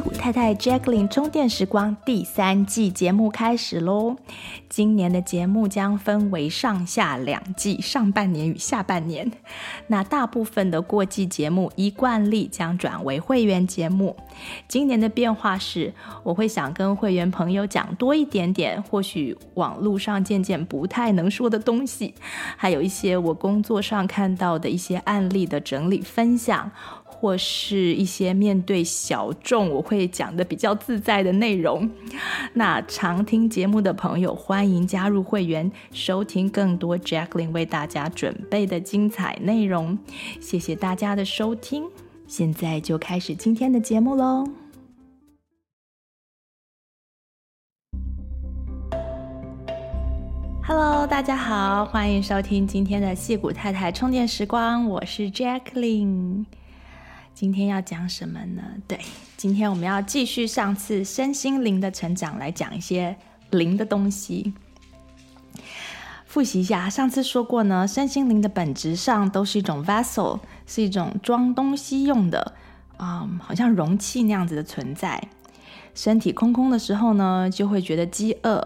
太太 Jacqueline 充电时光第三季节目开始喽！今年的节目将分为上下两季，上半年与下半年。那大部分的过季节目依惯例将转为会员节目。今年的变化是，我会想跟会员朋友讲多一点点，或许网络上渐渐不太能说的东西，还有一些我工作上看到的一些案例的整理分享。或是一些面对小众，我会讲得比较自在的内容。那常听节目的朋友，欢迎加入会员，收听更多 Jacqueline 为大家准备的精彩内容。谢谢大家的收听，现在就开始今天的节目喽。Hello，大家好，欢迎收听今天的戏骨太太充电时光，我是 Jacqueline。今天要讲什么呢？对，今天我们要继续上次身心灵的成长，来讲一些灵的东西。复习一下，上次说过呢，身心灵的本质上都是一种 vessel，是一种装东西用的，啊、嗯，好像容器那样子的存在。身体空空的时候呢，就会觉得饥饿；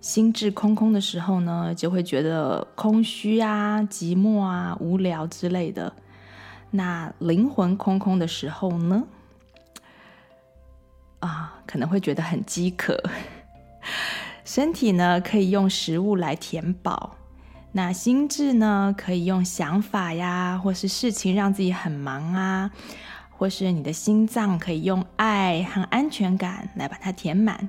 心智空空的时候呢，就会觉得空虚啊、寂寞啊、无聊之类的。那灵魂空空的时候呢？啊，可能会觉得很饥渴。身体呢，可以用食物来填饱。那心智呢，可以用想法呀，或是事情让自己很忙啊，或是你的心脏可以用爱和安全感来把它填满。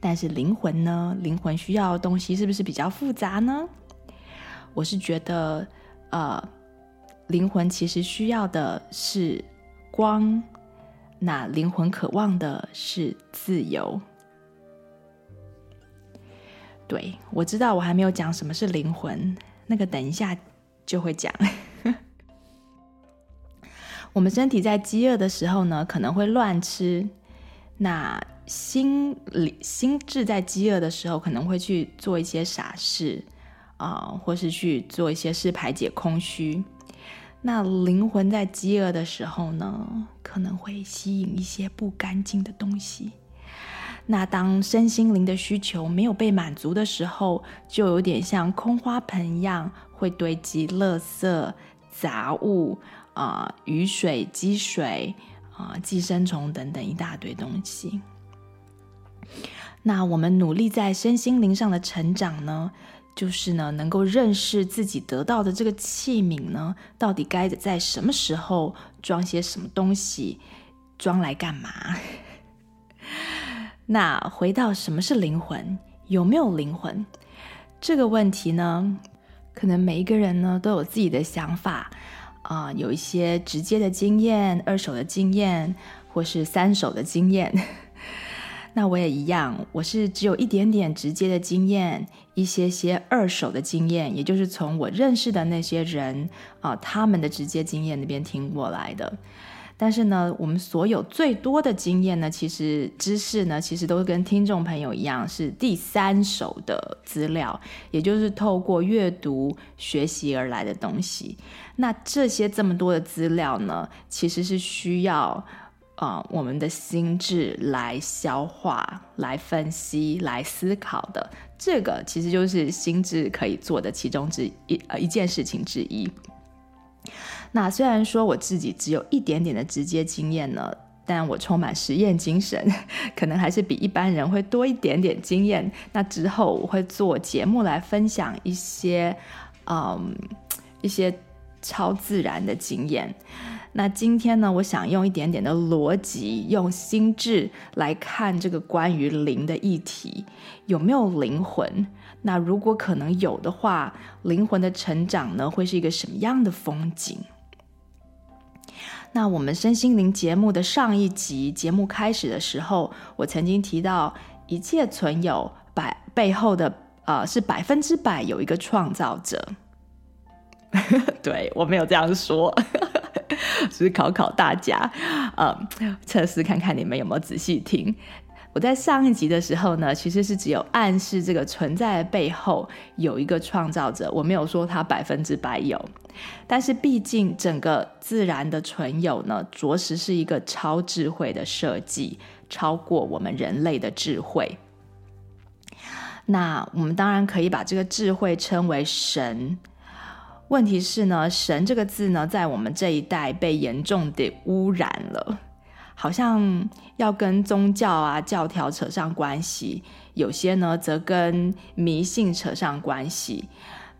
但是灵魂呢？灵魂需要的东西是不是比较复杂呢？我是觉得，呃。灵魂其实需要的是光，那灵魂渴望的是自由。对，我知道，我还没有讲什么是灵魂，那个等一下就会讲。我们身体在饥饿的时候呢，可能会乱吃；那心理心智在饥饿的时候，可能会去做一些傻事啊、或是去做一些事排解空虚。那灵魂在饥饿的时候呢，可能会吸引一些不干净的东西。那当身心灵的需求没有被满足的时候，就有点像空花盆一样，会堆积垃圾、杂物啊、雨水、积水啊、寄生虫等等一大堆东西。那我们努力在身心灵上的成长呢，就是呢，能够认识自己得到的这个器皿呢，到底该在什么时候装些什么东西，装来干嘛？那回到什么是灵魂，有没有灵魂这个问题呢？可能每一个人呢都有自己的想法啊、有一些直接的经验、二手的经验，或是三手的经验。那我也一样，我是只有一点点直接的经验，一些些二手的经验，也就是从我认识的那些人啊、他们的直接经验那边听过来的。但是呢，我们所有最多的经验呢，其实知识呢，其实都是跟听众朋友一样，是第三手的资料，也就是透过阅读学习而来的东西。那这些这么多的资料呢，其实是需要。啊、我们的心智来消化、来分析、来思考的，这个其实就是心智可以做的其中之一呃一件事情之一。那虽然说我自己只有一点点的直接经验呢，但我充满实验精神，可能还是比一般人会多一点点经验。那之后我会做节目来分享一些，嗯，一些超自然的经验。那今天呢，我想用一点点的逻辑，用心智来看这个关于灵的议题，有没有灵魂？那如果可能有的话，灵魂的成长呢，会是一个什么样的风景？那我们身心灵节目的上一集节目开始的时候，我曾经提到，一切存有百背后的呃是百分之百有一个创造者。对，我没有这样说。只是考考大家，嗯，测试看看你们有没有仔细听。我在上一集的时候呢，其实是只有暗示这个存在的背后有一个创造者，我没有说它百分之百有。但是毕竟整个自然的存有呢，着实是一个超智慧的设计，超过我们人类的智慧。那我们当然可以把这个智慧称为神。问题是呢，神这个字呢，在我们这一代被严重的污染了。好像要跟宗教啊、教条扯上关系，有些呢则跟迷信扯上关系，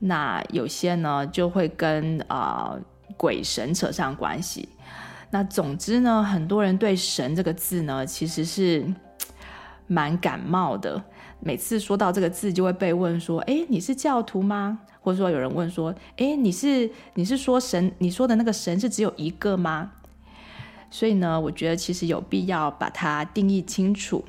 那有些呢就会跟啊、呃、鬼神扯上关系。那总之呢，很多人对“神”这个字呢，其实是 蛮感冒的。每次说到这个字，就会被问说：“哎，你是教徒吗？”或者说有人问说：“哎，你是你是说神？你说的那个神是只有一个吗？”所以呢，我觉得其实有必要把它定义清楚。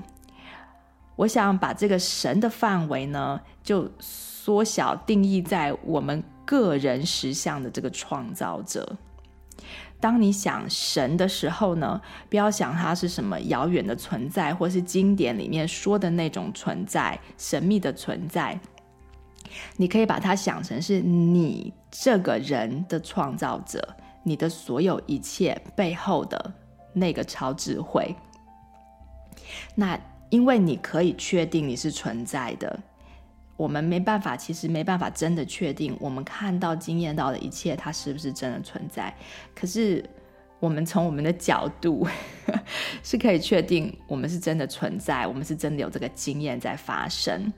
我想把这个神的范围呢，就缩小定义在我们个人实相的这个创造者。当你想神的时候呢，不要想它是什么遥远的存在，或是经典里面说的那种存在，神秘的存在。你可以把它想成是你这个人的创造者。你的所有一切背后的那个超智慧，那因为你可以确定你是存在的，我们没办法，其实没办法真的确定我们看到、经验到的一切，它是不是真的存在。可是我们从我们的角度 是可以确定我们是真的存在，我们是真的有这个经验在发生。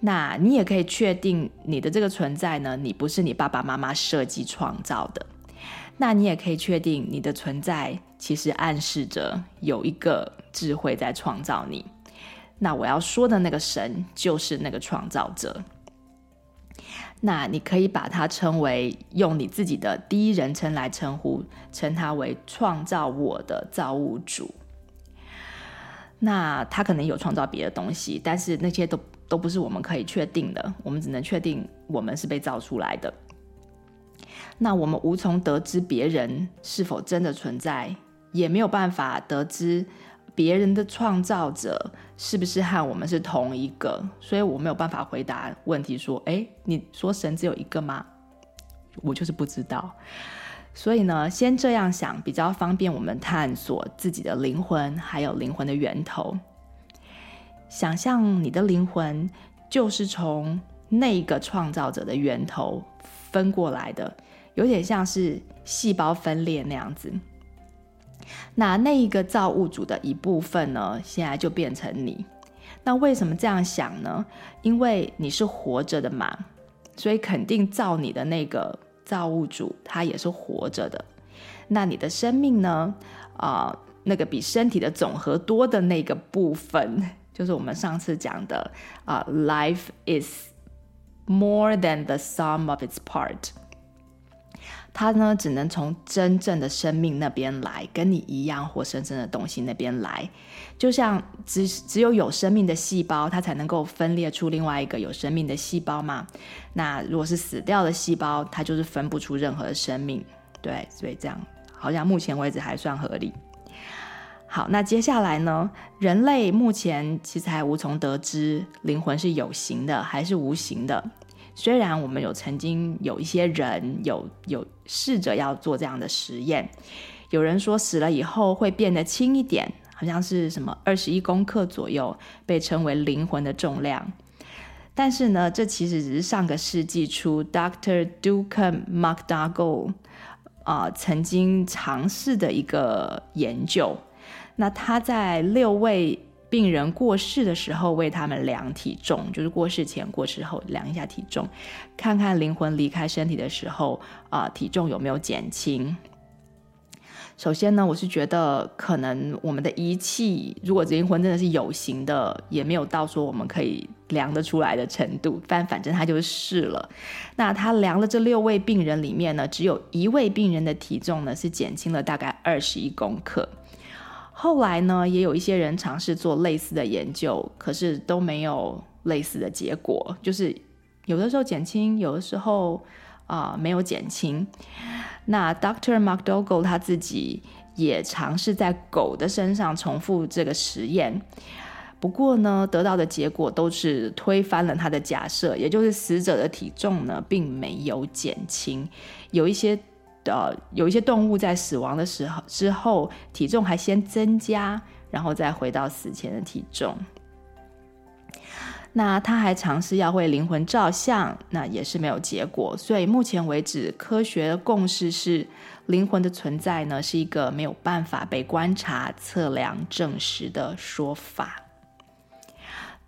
那你也可以确定你的这个存在呢，你不是你爸爸妈妈设计创造的。那你也可以确定，你的存在其实暗示着有一个智慧在创造你。那我要说的那个神，就是那个创造者。那你可以把它称为，用你自己的第一人称来称呼，称他为创造我的造物主。那他可能有创造别的东西，但是那些都都不是我们可以确定的。我们只能确定我们是被造出来的。那我们无从得知别人是否真的存在，也没有办法得知别人的创造者是不是和我们是同一个，所以我没有办法回答问题。说，诶，你说神只有一个吗？我就是不知道。所以呢，先这样想比较方便我们探索自己的灵魂，还有灵魂的源头。想象你的灵魂就是从那个创造者的源头分过来的。有点像是细胞分裂那样子，那那一个造物主的一部分呢，现在就变成你。那为什么这样想呢？因为你是活着的嘛，所以肯定造你的那个造物主他也是活着的。那你的生命呢？啊、那个比身体的总和多的那个部分，就是我们上次讲的啊、，Life is more than the sum of its part。它呢，只能从真正的生命那边来，跟你一样活生生的东西那边来。就像只只有有生命的细胞，它才能够分裂出另外一个有生命的细胞嘛。那如果是死掉的细胞，它就是分不出任何生命。对，所以这样好像目前为止还算合理。好，那接下来呢，人类目前其实还无从得知灵魂是有形的还是无形的。虽然我们有曾经有一些人有有试着要做这样的实验，有人说死了以后会变得轻一点，好像是什么二十一公克左右，被称为灵魂的重量。但是呢，这其实只是上个世纪初 Dr. Duncan McDougall 啊、呃、曾经尝试的一个研究。那他在六位。病人过世的时候，为他们量体重，就是过世前、过世后量一下体重，看看灵魂离开身体的时候啊、体重有没有减轻。首先呢，我是觉得可能我们的仪器，如果灵魂真的是有形的，也没有到说我们可以量得出来的程度。但反正他就试了。那他量了这六位病人里面呢，只有一位病人的体重呢是减轻了大概二十一公克。后来呢，也有一些人尝试做类似的研究，可是都没有类似的结果。就是有的时候减轻，有的时候啊、呃、没有减轻。那 Dr. McDougall 他自己也尝试在狗的身上重复这个实验。不过呢，得到的结果都是推翻了他的假设，也就是死者的体重呢并没有减轻，有一些呃有一些动物在死亡的时候之后体重还先增加，然后再回到死前的体重。那他还尝试要为灵魂照相，那也是没有结果。所以目前为止，科学的共识是，灵魂的存在呢是一个没有办法被观察、测量、证实的说法。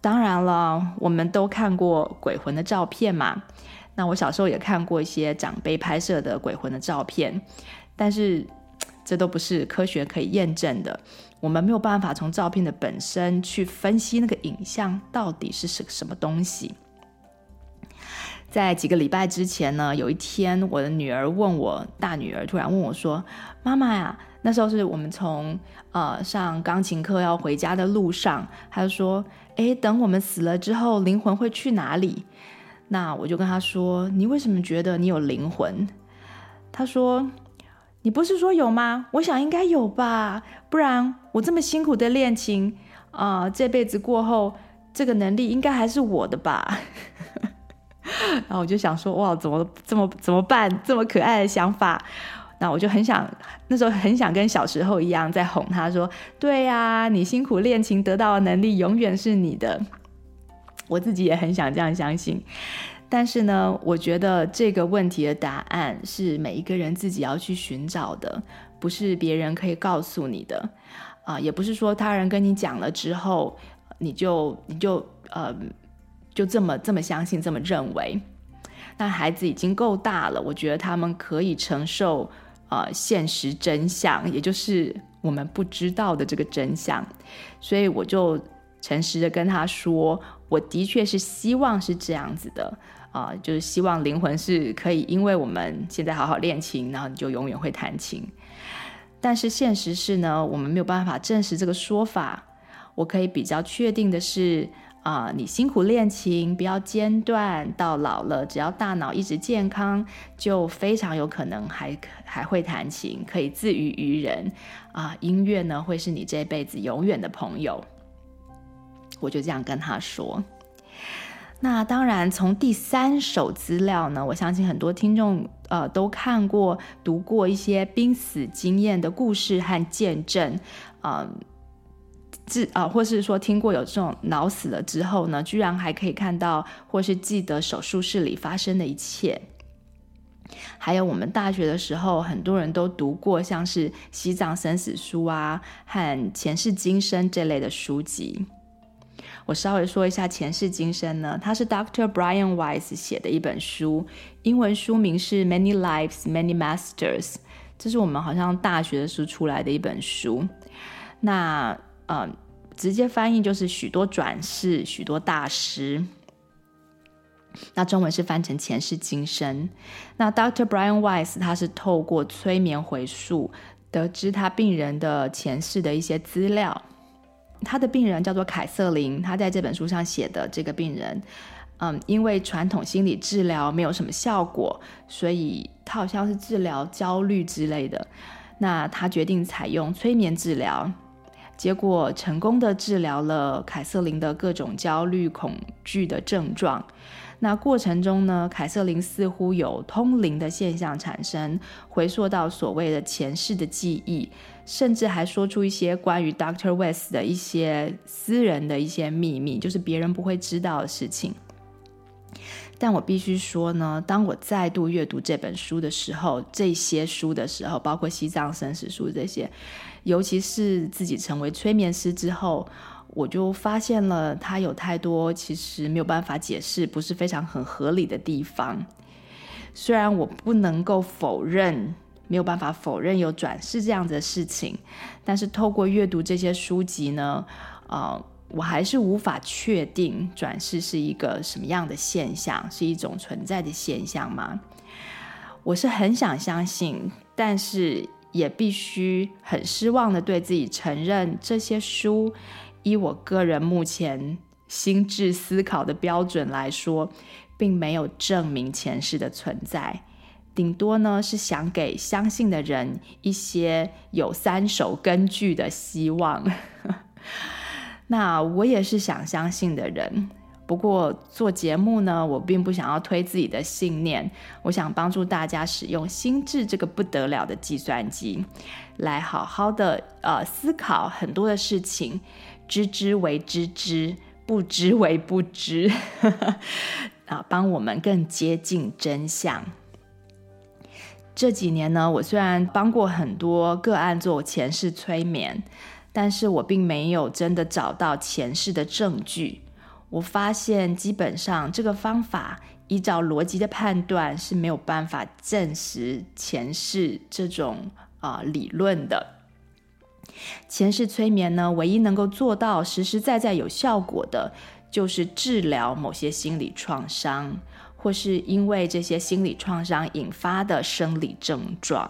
当然了，我们都看过鬼魂的照片嘛。那我小时候也看过一些长辈拍摄的鬼魂的照片，但是这都不是科学可以验证的。我们没有办法从照片的本身去分析那个影像到底是什什么东西。在几个礼拜之前呢，有一天我的女儿问我，大女儿突然问我说：“妈妈呀，那时候是我们从呃上钢琴课要回家的路上，她就说：‘诶，等我们死了之后，灵魂会去哪里？’那我就跟他说：‘你为什么觉得你有灵魂？’他说。”你不是说有吗？我想应该有吧，不然我这么辛苦的练琴啊，这辈子过后，这个能力应该还是我的吧。然后我就想说，哇，怎么这么怎么办？这么可爱的想法，那我就很想，那时候很想跟小时候一样，在哄他说，对呀，你辛苦练琴得到的能力永远是你的。我自己也很想这样相信。但是呢，我觉得这个问题的答案是每一个人自己要去寻找的，不是别人可以告诉你的，啊、也不是说他人跟你讲了之后，你就你就呃就这么这么相信这么认为。那孩子已经够大了，我觉得他们可以承受呃现实真相，也就是我们不知道的这个真相，所以我就诚实的跟他说，我的确是希望是这样子的。啊、就是希望灵魂是可以，因为我们现在好好练琴，然后你就永远会弹琴。但是现实是呢，我们没有办法证实这个说法。我可以比较确定的是，啊、你辛苦练琴，不要间断，到老了，只要大脑一直健康，就非常有可能还还会弹琴，可以自娱于人。啊、音乐呢，会是你这辈子永远的朋友。我就这样跟他说。那当然，从第三手资料呢，我相信很多听众呃都看过、读过一些濒死经验的故事和见证，呃，自啊、呃，或是说听过有这种脑死了之后呢，居然还可以看到或是记得手术室里发生的一切。还有我们大学的时候，很多人都读过像是《西藏生死书》啊和《前世今生》这类的书籍。我稍微说一下前世今生呢，它是 Dr. Brian Weiss 写的一本书，英文书名是 Many Lives, Many Masters，这是我们好像大学的时候出来的一本书。那呃，直接翻译就是许多转世，许多大师。那中文是翻成前世今生。那 Dr. Brian Weiss 他是透过催眠回溯，得知他病人的前世的一些资料。他的病人叫做凯瑟琳，他在这本书上写的这个病人，嗯，因为传统心理治疗没有什么效果，所以他好像是治疗焦虑之类的。那他决定采用催眠治疗，结果成功的治疗了凯瑟琳的各种焦虑、恐惧的症状。那过程中呢，凯瑟琳似乎有通灵的现象产生，回溯到所谓的前世的记忆。甚至还说出一些关于 Dr. West 的一些私人的一些秘密，就是别人不会知道的事情。但我必须说呢，当我再度阅读这本书的时候，这些书的时候，包括《西藏生死书》这些，尤其是自己成为催眠师之后，我就发现了它有太多其实没有办法解释，不是非常很合理的地方。虽然我不能够否认。没有办法否认有转世这样子的事情，但是透过阅读这些书籍呢，呃，我还是无法确定转世是一个什么样的现象，是一种存在的现象吗？我是很想相信，但是也必须很失望的对自己承认，这些书依我个人目前心智思考的标准来说，并没有证明前世的存在。顶多呢是想给相信的人一些有三手根据的希望。那我也是想相信的人。不过做节目呢，我并不想要推自己的信念，我想帮助大家使用心智这个不得了的计算机，来好好的呃思考很多的事情，知之为知之，不知为不知，啊，帮我们更接近真相。这几年呢，我虽然帮过很多个案做前世催眠，但是我并没有真的找到前世的证据。我发现，基本上这个方法依照逻辑的判断是没有办法证实前世这种啊、理论的。前世催眠呢，唯一能够做到实实在在有效果的，就是治疗某些心理创伤，或是因为这些心理创伤引发的生理症状。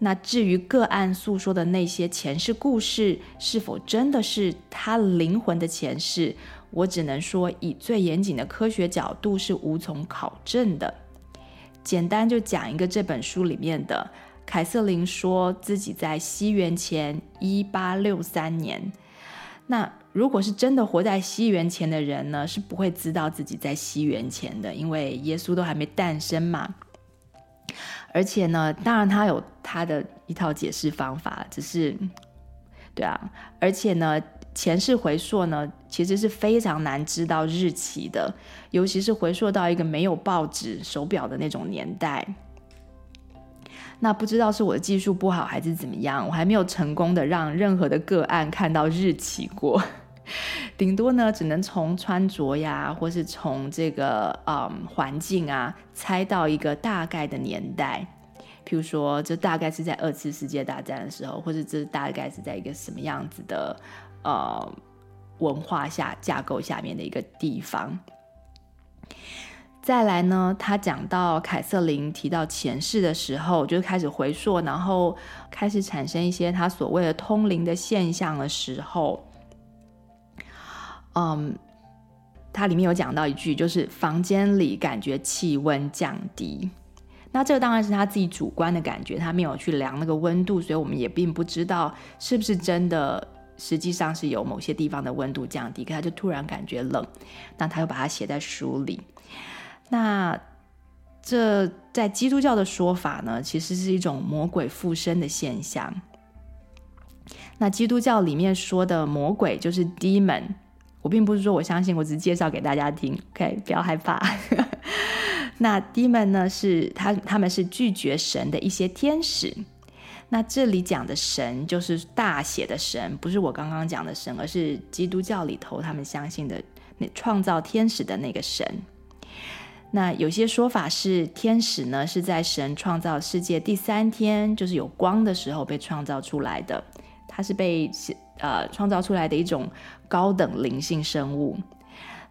那至于个案诉说的那些前世故事，是否真的是他灵魂的前世？我只能说，以最严谨的科学角度是无从考证的。简单就讲一个这本书里面的，凯瑟琳说自己在西元前一八六三年。那如果是真的活在西元前的人呢，是不会知道自己在西元前的，因为耶稣都还没诞生嘛。而且呢，当然他有他的一套解释方法，只是，对啊，而且呢。前世回溯呢，其实是非常难知道日期的，尤其是回溯到一个没有报纸、手表的那种年代。那不知道是我的技术不好还是怎么样，我还没有成功的让任何的个案看到日期过，顶多呢只能从穿着呀，或是从这个嗯环境啊，猜到一个大概的年代。譬如说，这大概是在二次世界大战的时候，或者这大概是在一个什么样子的。呃，文化下架构下面的一个地方。再来呢，他讲到凯瑟琳提到前世的时候，就开始回溯，然后开始产生一些他所谓的通灵的现象的时候，嗯，他里面有讲到一句，就是房间里感觉气温降低。那这个当然是他自己主观的感觉，他没有去量那个温度，所以我们也并不知道是不是真的。实际上是有某些地方的温度降低，可他就突然感觉冷，那他又把它写在书里。那这在基督教的说法呢，其实是一种魔鬼附身的现象。那基督教里面说的魔鬼就是 demon，我并不是说我相信，我只是介绍给大家听，OK，不要害怕。那 demon 呢，是他他们是拒绝神的一些天使。那这里讲的神就是大写的神，不是我刚刚讲的神，而是基督教里头他们相信的那创造天使的那个神。那有些说法是天使呢是在神创造世界第三天，就是有光的时候被创造出来的，它是被呃创造出来的一种高等灵性生物。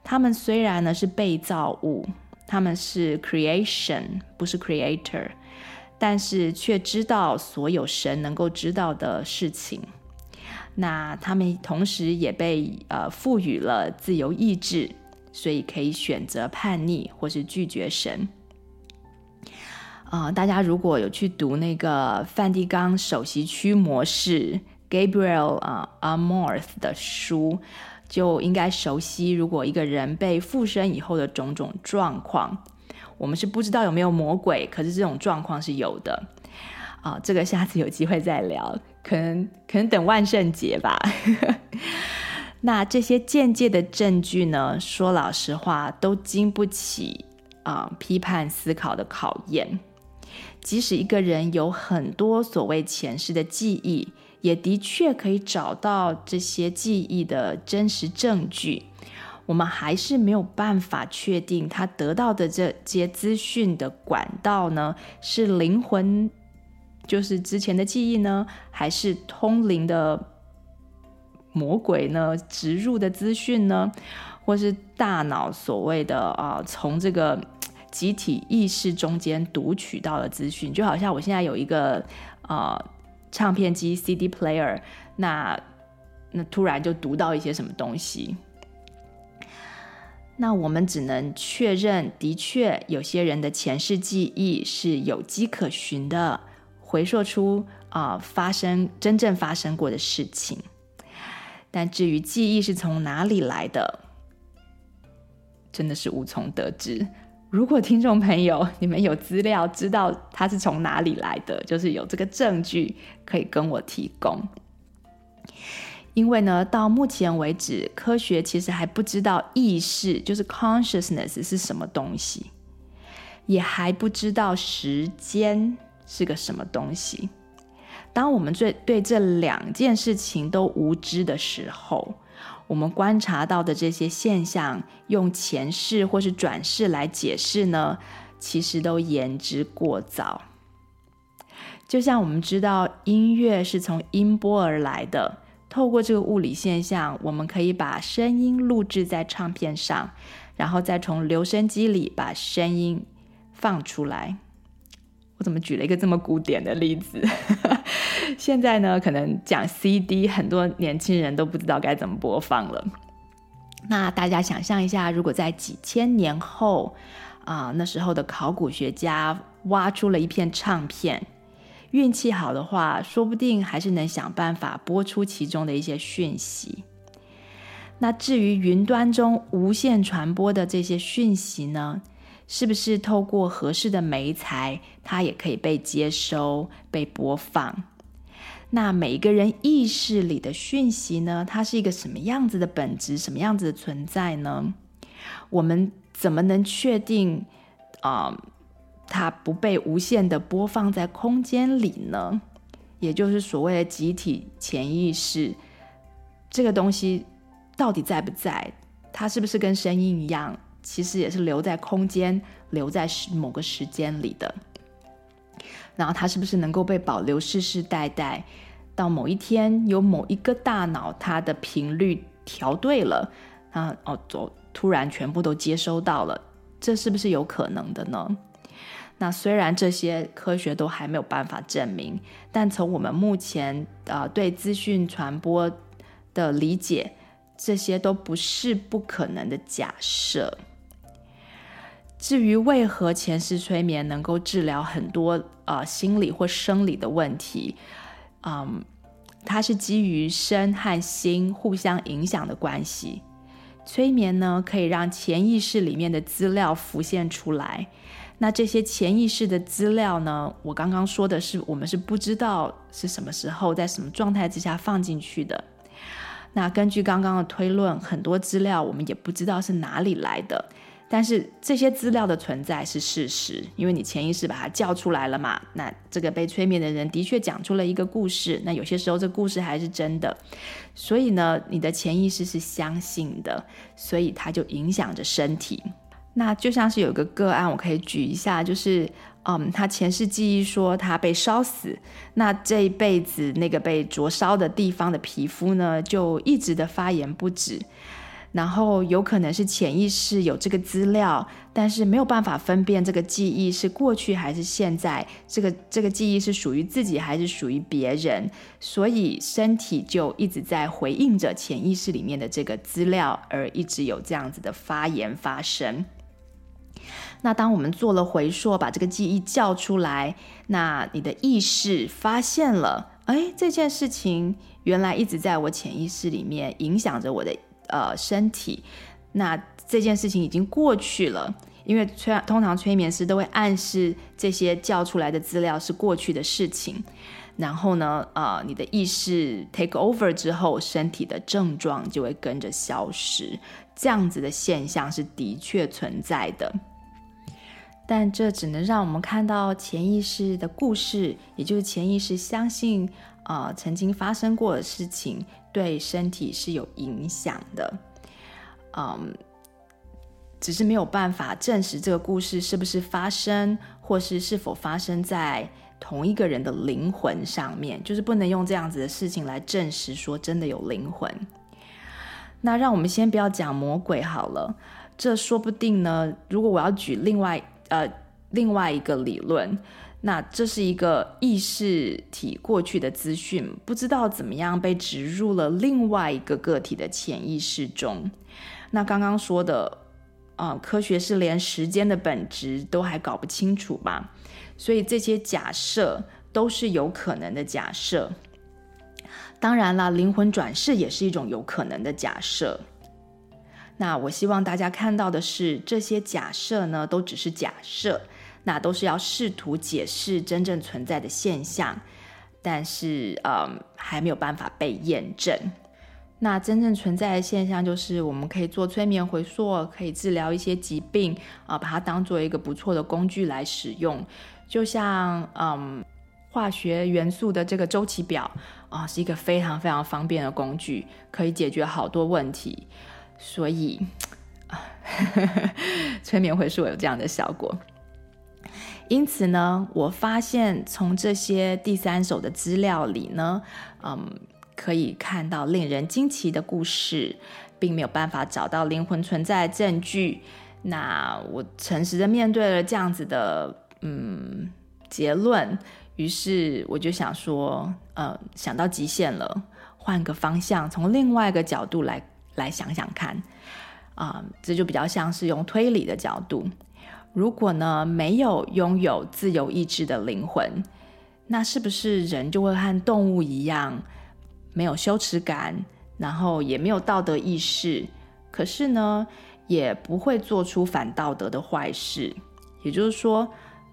他们虽然呢是被造物，他们是 creation，不是 creator。但是却知道所有神能够知道的事情，那他们同时也被呃赋予了自由意志，所以可以选择叛逆或是拒绝神。啊、呃，大家如果有去读那个梵蒂冈首席驱魔士 Gabriel 啊、uh, Amorth 的书，就应该熟悉，如果一个人被附身以后的种种状况。我们是不知道有没有魔鬼，可是这种状况是有的啊。这个下次有机会再聊，可能可能等万圣节吧。那这些间接的证据呢，说老实话，都经不起啊批判思考的考验。即使一个人有很多所谓前世的记忆，也的确可以找到这些记忆的真实证据。我们还是没有办法确定他得到的这些资讯的管道呢，是灵魂，就是之前的记忆呢，还是通灵的魔鬼呢植入的资讯呢，或是大脑所谓的啊、从这个集体意识中间读取到的资讯，就好像我现在有一个啊、唱片机 CD player，那那突然就读到一些什么东西。那我们只能确认，的确有些人的前世记忆是有迹可循的，回溯出啊、发生真正发生过的事情。但至于记忆是从哪里来的，真的是无从得知。如果听众朋友你们有资料知道它是从哪里来的，就是有这个证据可以跟我提供。因为呢，到目前为止，科学其实还不知道意识就是 consciousness 是什么东西，也还不知道时间是个什么东西。当我们对对这两件事情都无知的时候，我们观察到的这些现象，用前世或是转世来解释呢，其实都言之过早。就像我们知道音乐是从音波而来的。透过这个物理现象，我们可以把声音录制在唱片上，然后再从留声机里把声音放出来。我怎么举了一个这么古典的例子？现在呢，可能讲 CD，很多年轻人都不知道该怎么播放了。那大家想象一下，如果在几千年后啊，那时候的考古学家挖出了一片唱片。运气好的话，说不定还是能想办法播出其中的一些讯息。那至于云端中无线传播的这些讯息呢，是不是透过合适的媒材，它也可以被接收、被播放？那每一个人意识里的讯息呢，它是一个什么样子的本质、什么样子的存在呢？我们怎么能确定啊？它不被无限的播放在空间里呢？也就是所谓的集体潜意识，这个东西到底在不在？它是不是跟声音一样，其实也是留在空间、留在某个时间里的？然后它是不是能够被保留世世代代？到某一天，有某一个大脑，它的频率调对了，啊哦，突然全部都接收到了，这是不是有可能的呢？那虽然这些科学都还没有办法证明，但从我们目前呃对资讯传播的理解，这些都不是不可能的假设。至于为何前世催眠能够治疗很多呃心理或生理的问题，嗯，它是基于身和心互相影响的关系。催眠呢，可以让潜意识里面的资料浮现出来。那这些潜意识的资料呢？我刚刚说的是，我们是不知道是什么时候，在什么状态之下放进去的。那根据刚刚的推论，很多资料我们也不知道是哪里来的。但是这些资料的存在是事实，因为你潜意识把它叫出来了嘛。那这个被催眠的人的确讲出了一个故事。那有些时候这故事还是真的，所以呢，你的潜意识是相信的，所以它就影响着身体。那就像是有个个案，我可以举一下，就是，嗯，他前世记忆说他被烧死，那这一辈子那个被灼烧的地方的皮肤呢，就一直的发炎不止，然后有可能是潜意识有这个资料，但是没有办法分辨这个记忆是过去还是现在，这个这个记忆是属于自己还是属于别人，所以身体就一直在回应着潜意识里面的这个资料，而一直有这样子的发炎发生。那当我们做了回溯，把这个记忆叫出来，那你的意识发现了，哎，这件事情原来一直在我潜意识里面影响着我的呃身体。那这件事情已经过去了，因为催通常催眠师都会暗示这些叫出来的资料是过去的事情。然后呢，呃，你的意识 take over 之后，身体的症状就会跟着消失。这样子的现象是的确存在的。但这只能让我们看到潜意识的故事，也就是潜意识相信，呃，曾经发生过的事情对身体是有影响的，嗯，只是没有办法证实这个故事是不是发生，或是是否发生在同一个人的灵魂上面，就是不能用这样子的事情来证实说真的有灵魂。那让我们先不要讲魔鬼好了，这说不定呢，如果我要举另外。呃，另外一个理论，那这是一个意识体过去的资讯，不知道怎么样被植入了另外一个个体的潜意识中。那刚刚说的，呃，科学是连时间的本质都还搞不清楚吧？所以这些假设都是有可能的假设。当然了，灵魂转世也是一种有可能的假设。那我希望大家看到的是，这些假设呢，都只是假设，那都是要试图解释真正存在的现象，但是，嗯，还没有办法被验证。那真正存在的现象，就是我们可以做催眠回溯，可以治疗一些疾病啊，把它当做一个不错的工具来使用，就像，嗯。化学元素的这个周期表啊，是一个非常非常方便的工具，可以解决好多问题。所以，啊，催眠回溯有这样的效果。因此呢，我发现从这些第三手的资料里呢，嗯，可以看到令人惊奇的故事，并没有办法找到灵魂存在的证据。那我诚实的面对了这样子的嗯结论。于是我就想说，呃，想到极限了，换个方向，从另外一个角度来来想想看，啊、这就比较像是用推理的角度。如果呢，没有拥有自由意志的灵魂，那是不是人就会和动物一样，没有羞耻感，然后也没有道德意识，可是呢，也不会做出反道德的坏事？也就是说。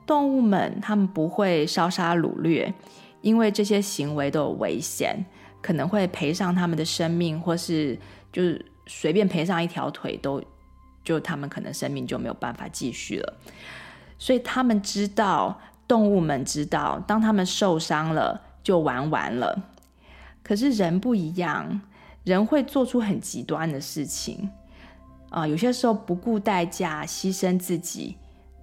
动物们，他们不会烧杀掳掠，因为这些行为都有危险，可能会赔上他们的生命，或是就是随便赔上一条腿都，就他们可能生命就没有办法继续了。所以他们知道，动物们知道，当他们受伤了，就玩完了。可是人不一样，人会做出很极端的事情啊，有些时候不顾代价牺牲自己。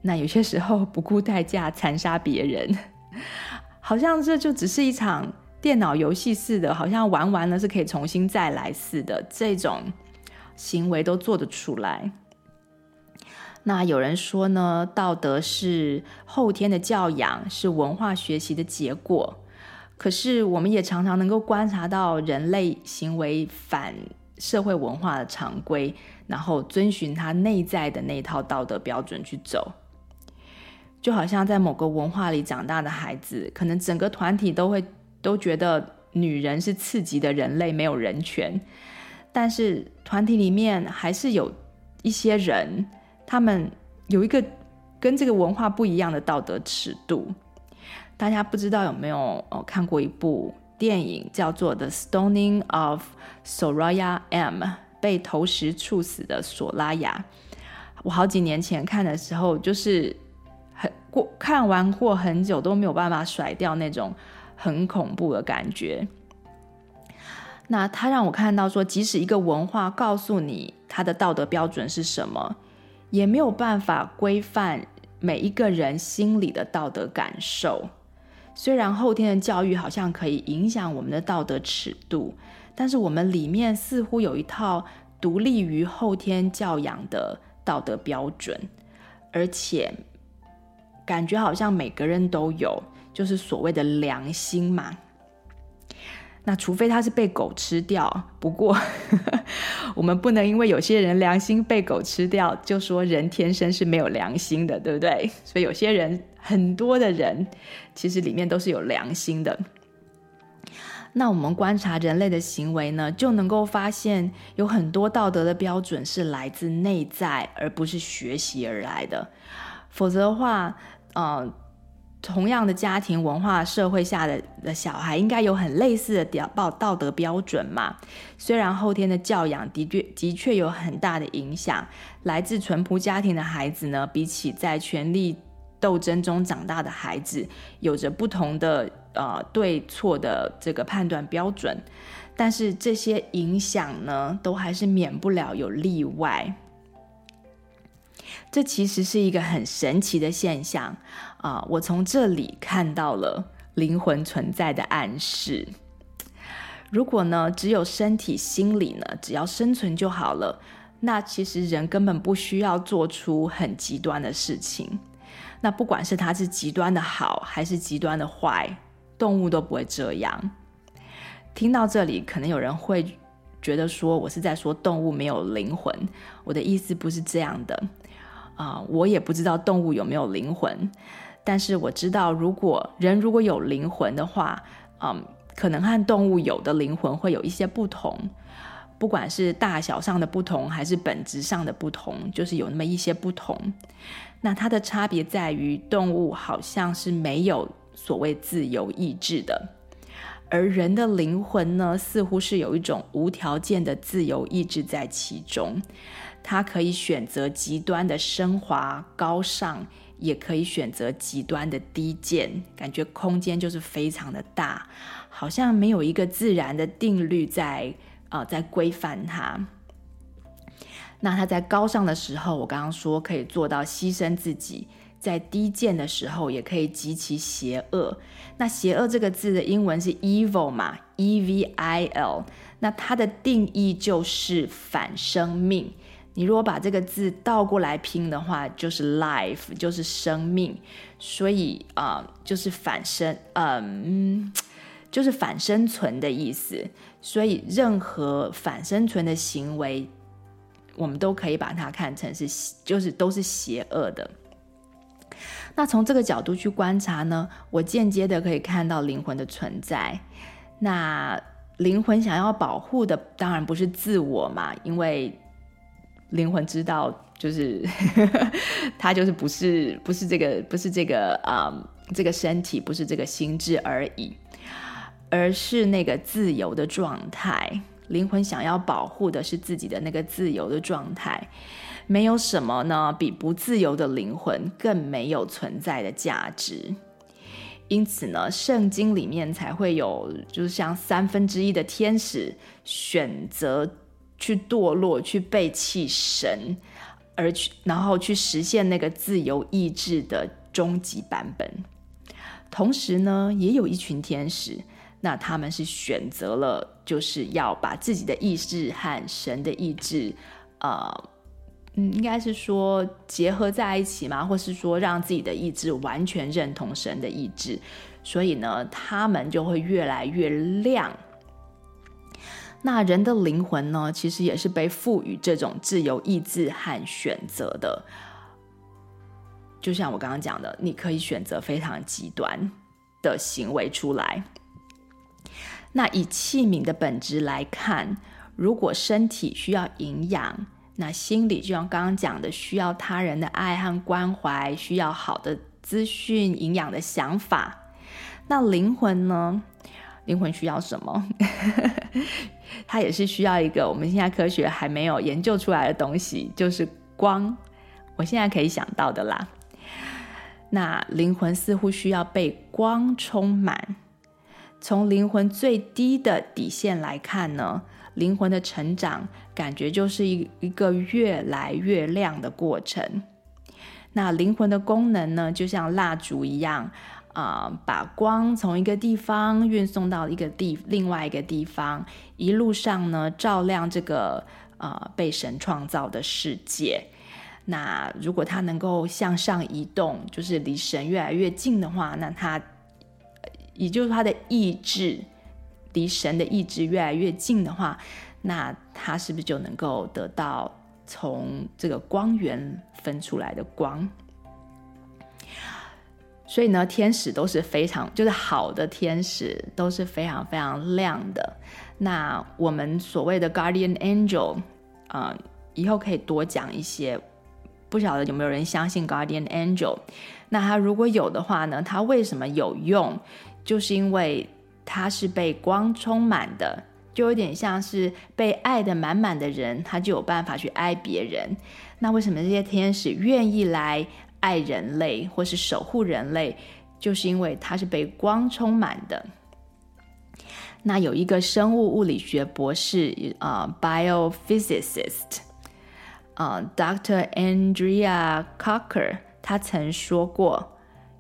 那有些时候不顾代价残杀别人，好像这就只是一场电脑游戏似的，好像玩完了是可以重新再来似的，这种行为都做得出来。那有人说呢，道德是后天的教养，是文化学习的结果。可是我们也常常能够观察到人类行为反社会文化的常规，然后遵循他内在的那套道德标准去走。就好像在某个文化里长大的孩子，可能整个团体都会都觉得女人是次级的人类，没有人权。但是团体里面还是有一些人，他们有一个跟这个文化不一样的道德尺度。大家不知道有没有哦看过一部电影，叫做《The Stoning of Soraya M》，被投石处死的索拉雅。我好几年前看的时候，就是。很过看完过很久都没有办法甩掉那种很恐怖的感觉。那他让我看到说，即使一个文化告诉你他的道德标准是什么，也没有办法规范每一个人心里的道德感受。虽然后天的教育好像可以影响我们的道德尺度，但是我们里面似乎有一套独立于后天教养的道德标准，而且。感觉好像每个人都有，就是所谓的良心嘛。那除非他是被狗吃掉，不过 我们不能因为有些人良心被狗吃掉，就说人天生是没有良心的，对不对？所以有些人，很多的人，其实里面都是有良心的。那我们观察人类的行为呢，就能够发现有很多道德的标准是来自内在，而不是学习而来的。否则的话，呃，同样的家庭文化社会下的的小孩，应该有很类似的道道德标准嘛？虽然后天的教养的确的确有很大的影响，来自淳朴家庭的孩子呢，比起在权力斗争中长大的孩子，有着不同的呃对错的这个判断标准，但是这些影响呢，都还是免不了有例外。这其实是一个很神奇的现象啊！我从这里看到了灵魂存在的暗示。如果呢，只有身体、心理呢，只要生存就好了，那其实人根本不需要做出很极端的事情。那不管是他是极端的好，还是极端的坏，动物都不会这样。听到这里，可能有人会觉得说，我是在说动物没有灵魂。我的意思不是这样的。啊、我也不知道动物有没有灵魂，但是我知道，如果人如果有灵魂的话，嗯，可能和动物有的灵魂会有一些不同，不管是大小上的不同，还是本质上的不同，就是有那么一些不同。那它的差别在于，动物好像是没有所谓自由意志的，而人的灵魂呢，似乎是有一种无条件的自由意志在其中。它可以选择极端的升华高尚，也可以选择极端的低贱，感觉空间就是非常的大，好像没有一个自然的定律在啊、呃、在规范它。那它在高尚的时候，我刚刚说可以做到牺牲自己；在低贱的时候，也可以极其邪恶。那邪恶这个字的英文是 evil 嘛，E V I L。那它的定义就是反生命。你如果把这个字倒过来拼的话，就是 life，就是生命，所以啊、就是反生，嗯，就是反生存的意思。所以任何反生存的行为，我们都可以把它看成是，就是都是邪恶的。那从这个角度去观察呢，我间接的可以看到灵魂的存在。那灵魂想要保护的，当然不是自我嘛，因为。灵魂知道，就是 他就是不是不是这个不是这个啊、嗯、这个身体不是这个心智而已，而是那个自由的状态。灵魂想要保护的是自己的那个自由的状态。没有什么呢比不自由的灵魂更没有存在的价值。因此呢，圣经里面才会有，就是像三分之一的天使选择。去堕落，去背弃神，而去然后去实现那个自由意志的终极版本。同时呢，也有一群天使，那他们是选择了，就是要把自己的意志和神的意志，呃，嗯，应该是说结合在一起嘛，或是说让自己的意志完全认同神的意志，所以呢，他们就会越来越亮。那人的灵魂呢，其实也是被赋予这种自由意志和选择的。就像我刚刚讲的，你可以选择非常极端的行为出来。那以器皿的本质来看，如果身体需要营养，那心里就像刚刚讲的，需要他人的爱和关怀，需要好的资讯、营养的想法。那灵魂呢？灵魂需要什么？它也是需要一个我们现在科学还没有研究出来的东西，就是光。我现在可以想到的啦。那灵魂似乎需要被光充满。从灵魂最低的底线来看呢，灵魂的成长感觉就是一一个越来越亮的过程。那灵魂的功能呢，就像蜡烛一样。啊、把光从一个地方运送到一个地另外一个地方，一路上呢，照亮这个呃被神创造的世界。那如果它能够向上移动，就是离神越来越近的话，那它也就是它的意志离神的意志越来越近的话，那它是不是就能够得到从这个光源分出来的光？所以呢，天使都是非常，就是好的天使都是非常非常亮的。那我们所谓的 guardian angel，啊、呃，以后可以多讲一些。不晓得有没有人相信 guardian angel？那他如果有的话呢，他为什么有用？就是因为他是被光充满的，就有点像是被爱的满满的人，他就有办法去爱别人。那为什么这些天使愿意来？爱人类或是守护人类，就是因为它是被光充满的。那有一个生物物理学博士啊、，biophysicist 啊、，Dr. Andrea Cocker，他曾说过，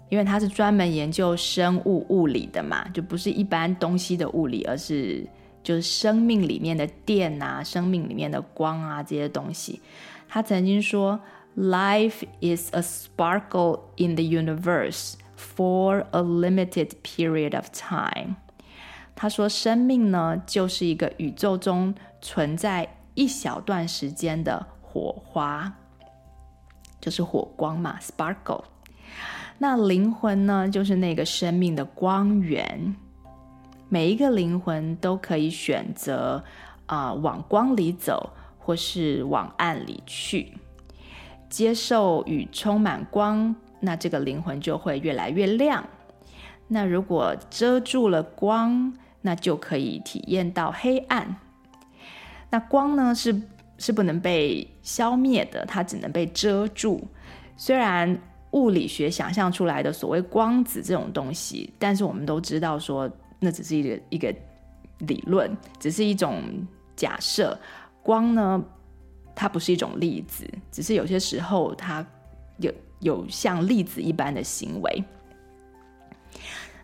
因为他是专门研究生物物理的嘛，就不是一般东西的物理，而是就是生命里面的电啊，生命里面的光啊这些东西。他曾经说。Life is a sparkle in the universe for a limited period of time。他说，生命呢，就是一个宇宙中存在一小段时间的火花，就是火光嘛，sparkle。那灵魂呢，就是那个生命的光源。每一个灵魂都可以选择啊、往光里走，或是往暗里去，接受与充满光，那这个灵魂就会越来越亮。那如果遮住了光，那就可以体验到黑暗。那光呢，是是不能被消灭的，它只能被遮住。虽然物理学想象出来的所谓光子这种东西，但是我们都知道说，那只是一个一个理论，只是一种假设。光呢，它不是一种粒子，只是有些时候它有有像粒子一般的行为。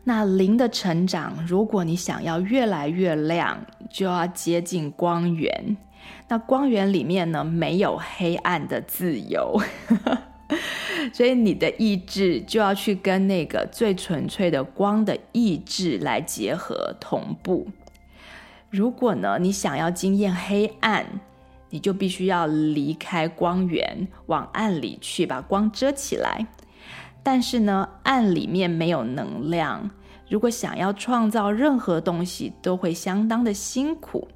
那灵的成长，如果你想要越来越亮，就要接近光源。那光源里面呢，没有黑暗的自由，所以你的意志就要去跟那个最纯粹的光的意志来结合同步。如果呢，你想要经验黑暗，你就必须要离开光源，往暗里去，把光遮起来。但是呢，暗里面没有能量。如果想要创造任何东西，都会相当的辛苦。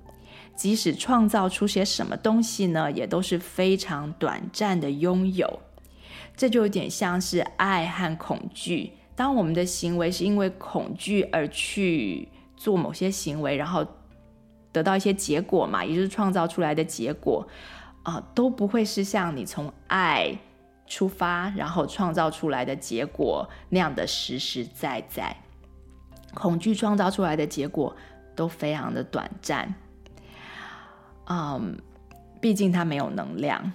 即使创造出些什么东西呢，也都是非常短暂的拥有。这就有点像是爱和恐惧。当我们的行为是因为恐惧而去做某些行为，然后得到一些结果嘛，也就是创造出来的结果，啊、都不会是像你从爱。出发，然后创造出来的结果那样的实实在在，恐惧创造出来的结果都非常的短暂。嗯，毕竟它没有能量。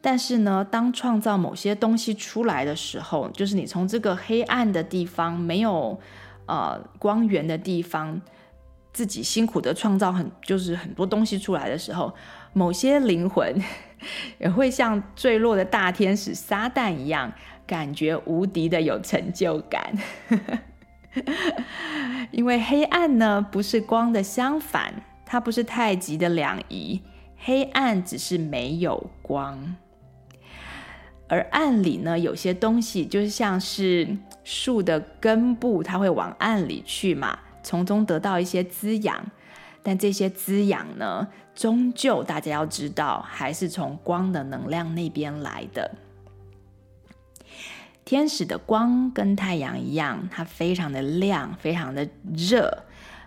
但是呢，当创造某些东西出来的时候，就是你从这个黑暗的地方，没有呃光源的地方，自己辛苦的创造很就是很多东西出来的时候，某些灵魂。也会像坠落的大天使撒旦一样，感觉无敌的有成就感。因为黑暗呢，不是光的相反，它不是太极的两仪，黑暗只是没有光。而暗里呢，有些东西就是像是树的根部，它会往暗里去嘛，从中得到一些滋养。但这些滋养呢，终究大家要知道，还是从光的能量那边来的。天使的光跟太阳一样，它非常的亮，非常的热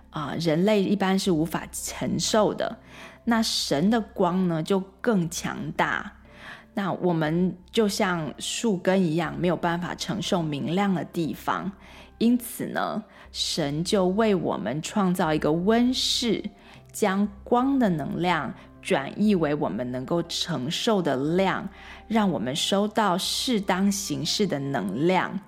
啊，人类一般是无法承受的。那神的光呢，就更强大。那我们就像树根一样，没有办法承受明亮的地方。因此呢，神就为我们创造一个温室，将光的能量转译为我们能够承受的量，让我们收到适当形式的能量，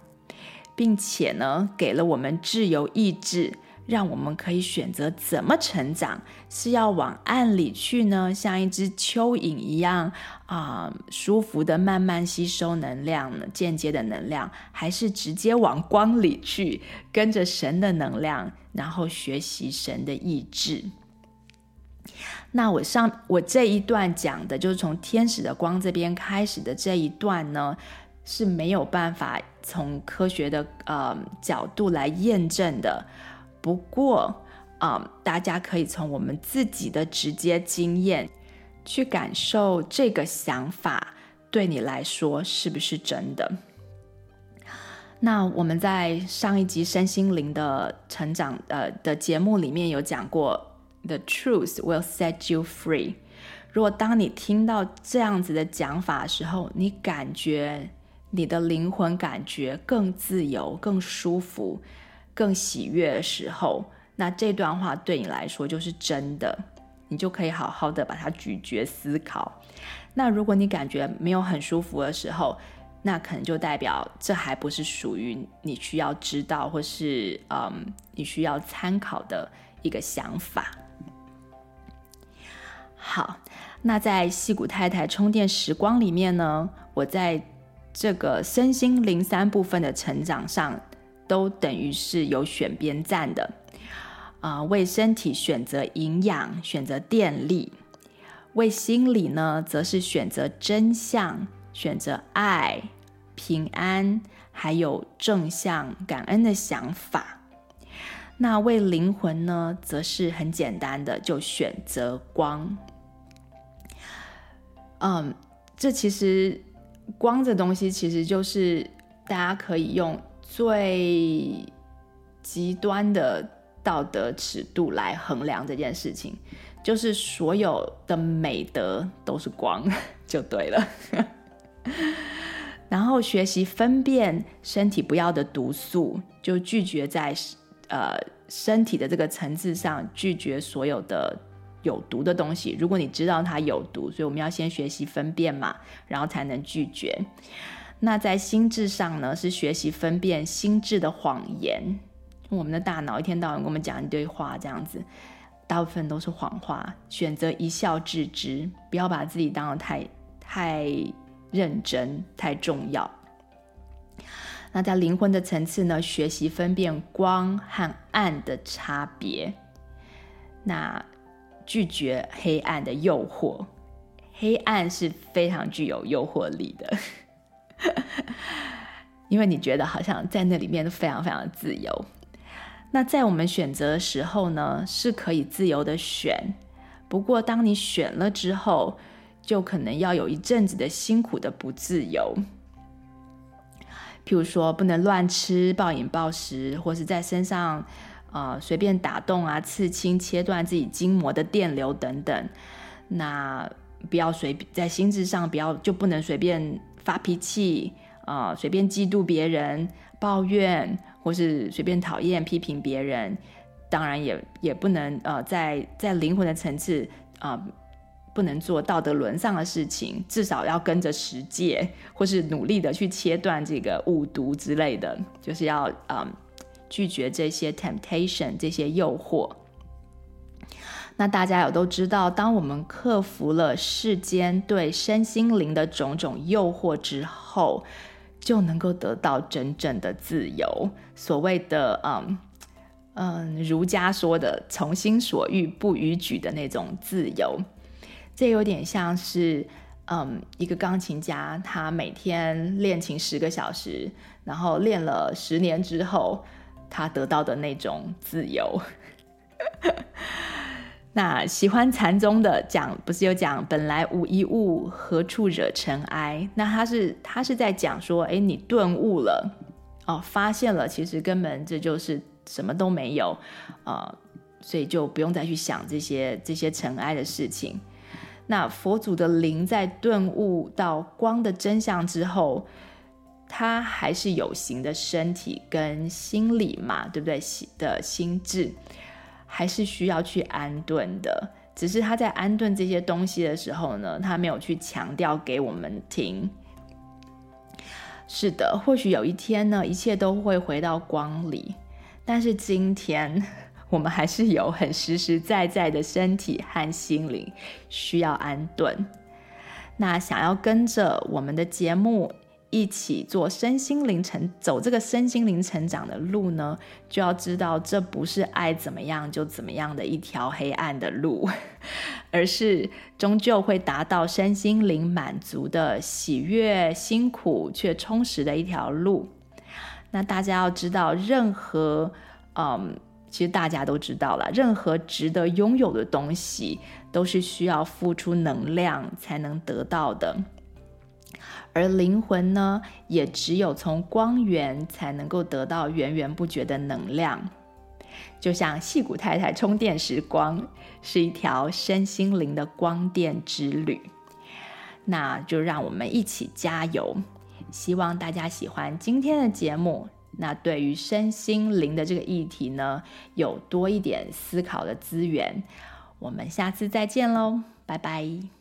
并且呢，给了我们自由意志。让我们可以选择怎么成长，是要往暗里去呢？像一只蚯蚓一样啊、舒服的慢慢吸收能量呢，间接的能量，还是直接往光里去，跟着神的能量，然后学习神的意志。那我上我这一段讲的就是从天使的光这边开始的这一段呢，是没有办法从科学的呃角度来验证的。不过，啊、嗯，大家可以从我们自己的直接经验去感受这个想法对你来说是不是真的。那我们在上一集身心灵的成长呃的节目里面有讲过，The truth will set you free。如果当你听到这样子的讲法的时候，你感觉你的灵魂感觉更自由、更舒服。更喜悦的时候，那这段话对你来说就是真的，你就可以好好的把它咀嚼思考。那如果你感觉没有很舒服的时候，那可能就代表这还不是属于你需要知道或是嗯你需要参考的一个想法。好，那在矽谷太太充电时光里面呢，我在这个身心灵三部分的成长上。都等于是有选边站的，啊、为身体选择营养，选择电力；为心理呢，则是选择真相，选择爱、平安，还有正向感恩的想法。那为灵魂呢，则是很简单的，就选择光。嗯，这其实光这东西，其实就是大家可以用最极端的道德尺度来衡量这件事情，就是所有的美德都是光，就对了。然后学习分辨身体不要的毒素，就拒绝在呃身体的这个层次上拒绝所有的有毒的东西。如果你知道它有毒，所以我们要先学习分辨嘛，然后才能拒绝。那在心智上呢，是学习分辨心智的谎言。我们的大脑一天到晚跟我们讲一堆话，这样子，大部分都是谎话。选择一笑置之，不要把自己当得太太。认真太重要。那在灵魂的层次呢，学习分辨光和暗的差别。那拒绝黑暗的诱惑，黑暗是非常具有诱惑力的，因为你觉得好像在那里面都非常非常自由。那在我们选择的时候呢，是可以自由的选。不过当你选了之后，就可能要有一阵子的辛苦的不自由，譬如说不能乱吃、暴饮暴食，或是在身上呃随便打洞啊、刺青、切断自己筋膜的电流等等。那不要随在心智上不要就不能随便发脾气啊、呃，随便嫉妒别人、抱怨，或是随便讨厌、批评别人。当然也也不能呃在在灵魂的层次啊。不能做道德沦丧的事情，至少要跟着十诫，或是努力的去切断这个五毒之类的，就是要嗯拒绝这些 temptation 这些诱惑。那大家有都知道，当我们克服了世间对身心灵的种种诱惑之后，就能够得到真正的自由。所谓的嗯嗯儒家说的“从心所欲不逾矩”的那种自由。这有点像是，嗯，一个钢琴家，他每天练琴十个小时，然后练了十年之后，他得到的那种自由。那喜欢禅宗的讲，不是有讲本来无一物，何处惹尘埃？那他是他是在讲说，哎，你顿悟了，哦，发现了，其实根本这就是什么都没有，啊、所以就不用再去想这些这些尘埃的事情。那佛祖的灵在顿悟到光的真相之后，他还是有形的身体跟心理嘛，对不对？的心智还是需要去安顿的。只是他在安顿这些东西的时候呢，他没有去强调给我们听。是的，或许有一天呢，一切都会回到光里。但是今天。我们还是有很实实在在的身体和心灵需要安顿。那想要跟着我们的节目一起做身心灵成走这个身心灵成长的路呢，就要知道这不是爱怎么样就怎么样的一条黑暗的路，而是终究会达到身心灵满足的喜悦、辛苦却充实的一条路。那大家要知道，任何嗯。其实大家都知道了，任何值得拥有的东西都是需要付出能量才能得到的，而灵魂呢，也只有从光源才能够得到源源不绝的能量。就像矽谷太太充电时光，是一条身心灵的光电之旅。那就让我们一起加油，希望大家喜欢今天的节目。那对于身心灵的这个议题呢，有多一点思考的资源。我们下次再见喽，拜拜。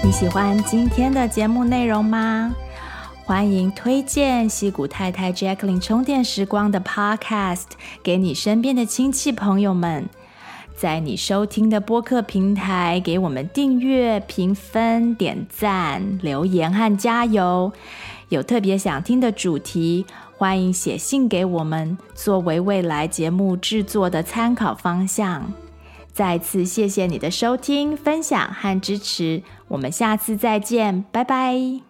你喜欢今天的节目内容吗？欢迎推荐西谷太太 Jacqueline 充电时光的 Podcast 给你身边的亲戚朋友们，在你收听的播客平台给我们订阅、评分、点赞、留言和加油。有特别想听的主题，欢迎写信给我们，作为未来节目制作的参考方向。再次谢谢你的收听、分享和支持，我们下次再见，拜拜。